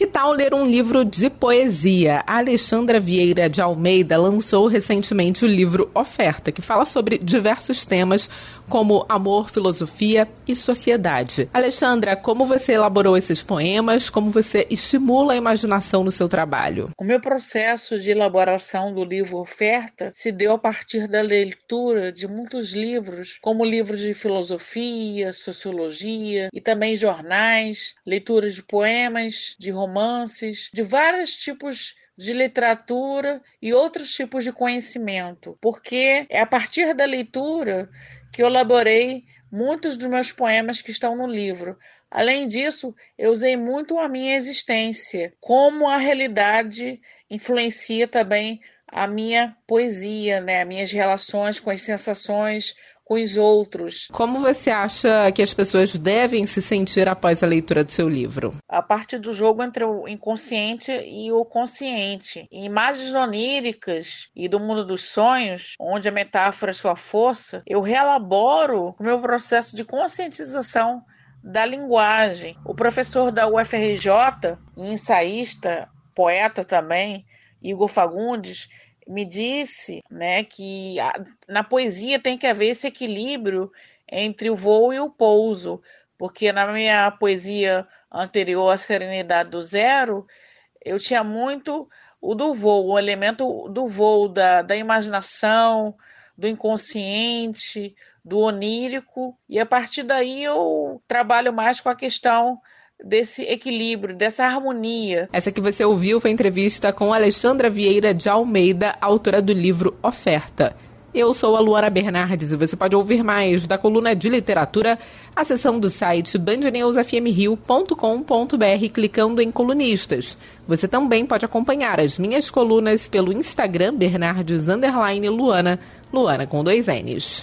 Que tal ler um livro de poesia? A Alexandra Vieira de Almeida lançou recentemente o livro Oferta, que fala sobre diversos temas como amor, filosofia e sociedade. Alexandra, como você elaborou esses poemas? Como você estimula a imaginação no seu trabalho? O meu processo de elaboração do livro Oferta se deu a partir da leitura de muitos livros, como livros de filosofia, sociologia e também jornais, leitura de poemas, de romances romances, de vários tipos de literatura e outros tipos de conhecimento, porque é a partir da leitura que eu elaborei muitos dos meus poemas que estão no livro. Além disso, eu usei muito a minha existência, como a realidade influencia também a minha poesia, né? minhas relações com as sensações, com os outros. Como você acha que as pessoas devem se sentir após a leitura do seu livro? A parte do jogo entre o inconsciente e o consciente. Em imagens oníricas e do mundo dos sonhos, onde a metáfora é sua força, eu reelaboro o meu processo de conscientização da linguagem. O professor da UFRJ, ensaísta, poeta também, Igor Fagundes, me disse né, que a, na poesia tem que haver esse equilíbrio entre o voo e o pouso, porque na minha poesia anterior à Serenidade do Zero, eu tinha muito o do voo, o elemento do voo, da, da imaginação, do inconsciente, do onírico, e a partir daí eu trabalho mais com a questão desse equilíbrio, dessa harmonia. Essa que você ouviu foi entrevista com Alexandra Vieira de Almeida, autora do livro Oferta. Eu sou a Luana Bernardes e você pode ouvir mais da coluna de literatura acessando o site bandnewsfmrio.com.br clicando em colunistas. Você também pode acompanhar as minhas colunas pelo Instagram Bernardes Luana, Luana com dois N's.